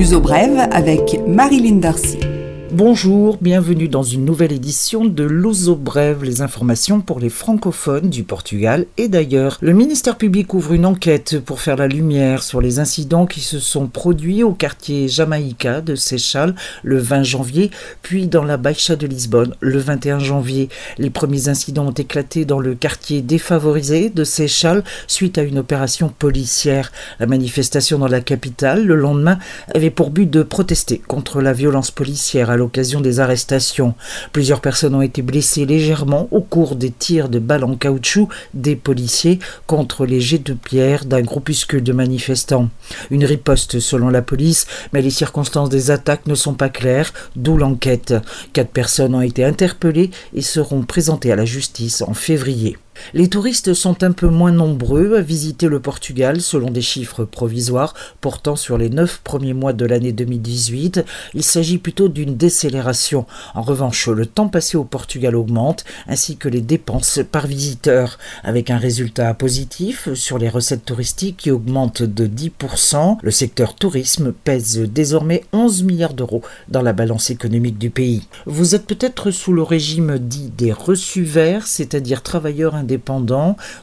L'uso brève avec Marilyn Darcy. Bonjour, bienvenue dans une nouvelle édition de Luso Brève, les informations pour les francophones du Portugal et d'ailleurs. Le ministère public ouvre une enquête pour faire la lumière sur les incidents qui se sont produits au quartier Jamaïca de Seychelles le 20 janvier, puis dans la Baixa de Lisbonne le 21 janvier. Les premiers incidents ont éclaté dans le quartier défavorisé de Seychelles suite à une opération policière. La manifestation dans la capitale le lendemain avait pour but de protester contre la violence policière l'occasion des arrestations. Plusieurs personnes ont été blessées légèrement au cours des tirs de balles en caoutchouc des policiers contre les jets de pierre d'un groupuscule de manifestants. Une riposte selon la police, mais les circonstances des attaques ne sont pas claires, d'où l'enquête. Quatre personnes ont été interpellées et seront présentées à la justice en février. Les touristes sont un peu moins nombreux à visiter le Portugal selon des chiffres provisoires portant sur les neuf premiers mois de l'année 2018. Il s'agit plutôt d'une décélération. En revanche, le temps passé au Portugal augmente ainsi que les dépenses par visiteur avec un résultat positif sur les recettes touristiques qui augmentent de 10%. Le secteur tourisme pèse désormais 11 milliards d'euros dans la balance économique du pays. Vous êtes peut-être sous le régime dit des reçus verts, c'est-à-dire travailleurs indépendants.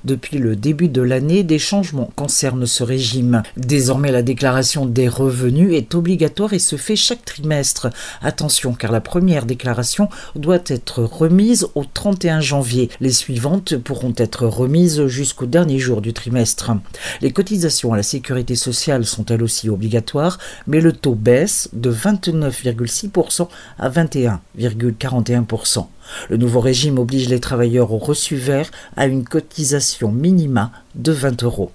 Depuis le début de l'année, des changements concernent ce régime. Désormais, la déclaration des revenus est obligatoire et se fait chaque trimestre. Attention, car la première déclaration doit être remise au 31 janvier. Les suivantes pourront être remises jusqu'au dernier jour du trimestre. Les cotisations à la sécurité sociale sont elles aussi obligatoires, mais le taux baisse de 29,6% à 21,41%. Le nouveau régime oblige les travailleurs au reçu vert à une cotisation minima de 20 euros.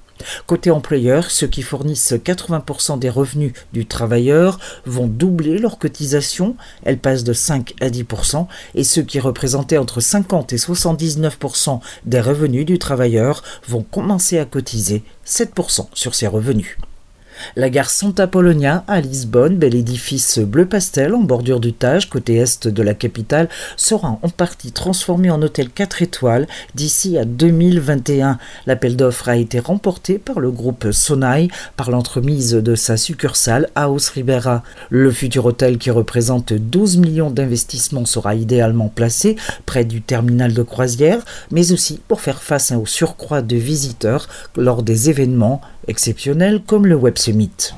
Côté employeur, ceux qui fournissent 80% des revenus du travailleur vont doubler leur cotisation, elle passe de 5 à 10%, et ceux qui représentaient entre 50 et 79% des revenus du travailleur vont commencer à cotiser 7% sur ces revenus. La gare Santa Polonia à Lisbonne, bel édifice bleu pastel en bordure du Tage, côté est de la capitale, sera en partie transformé en hôtel 4 étoiles d'ici à 2021. L'appel d'offres a été remporté par le groupe Sonai par l'entremise de sa succursale House Ribera. Le futur hôtel qui représente 12 millions d'investissements sera idéalement placé près du terminal de croisière, mais aussi pour faire face au surcroît de visiteurs lors des événements exceptionnels comme le Web Summit.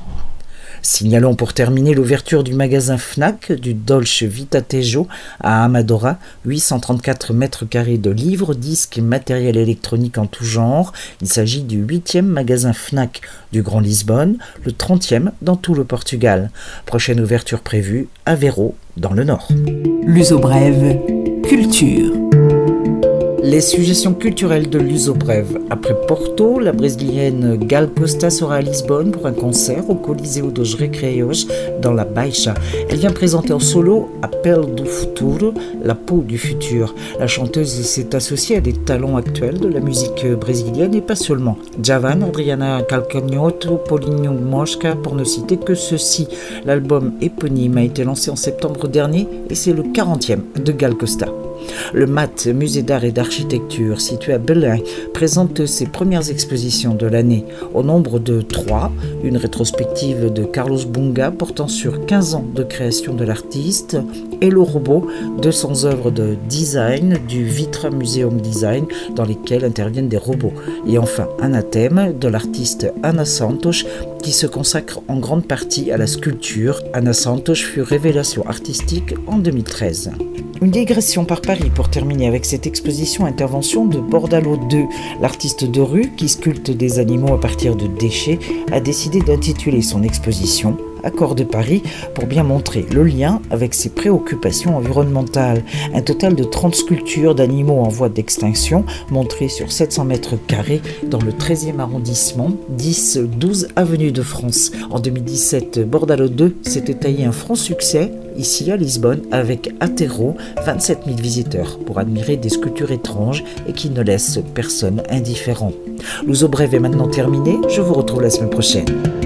Signalons pour terminer l'ouverture du magasin FNAC du Dolce Vita Tejo à Amadora, 834 mètres carrés de livres, disques et matériel électronique en tout genre. Il s'agit du huitième magasin FNAC du Grand Lisbonne, le 30e dans tout le Portugal. Prochaine ouverture prévue à Véro, dans le nord. L'uso brève, culture. Les suggestions culturelles de Lusobrève. Après Porto, la brésilienne Gal Costa sera à Lisbonne pour un concert au Coliseu dos Recreios dans la Baixa. Elle vient présenter en solo Appel do Futuro, la peau du futur. La chanteuse s'est associée à des talents actuels de la musique brésilienne et pas seulement. Javan, Adriana Calcanhoto, Paulinho Mosca, pour ne citer que ceux-ci. L'album éponyme a été lancé en septembre dernier et c'est le 40e de Gal Costa. Le MAT, musée d'art et d'architecture situé à Belém, présente ses premières expositions de l'année. Au nombre de trois, une rétrospective de Carlos Bunga portant sur 15 ans de création de l'artiste, et le robot, 200 œuvres de design du Vitra Museum Design dans lesquelles interviennent des robots. Et enfin, Anathème de l'artiste Ana Santos qui se consacre en grande partie à la sculpture. Ana Santos fut révélation artistique en 2013. Une digression par Paris pour terminer avec cette exposition intervention de Bordalo 2. L'artiste de rue qui sculpte des animaux à partir de déchets a décidé d'intituler son exposition Accord de Paris pour bien montrer le lien avec ses préoccupations environnementales. Un total de 30 sculptures d'animaux en voie d'extinction montrées sur 700 mètres carrés dans le 13e arrondissement, 10-12 avenue de France. En 2017, Bordalo 2 s'était taillé un franc succès ici à Lisbonne avec Atero, 27 000 visiteurs pour admirer des sculptures étranges et qui ne laissent personne indifférent. L'Ouzo Brève est maintenant terminé, je vous retrouve la semaine prochaine.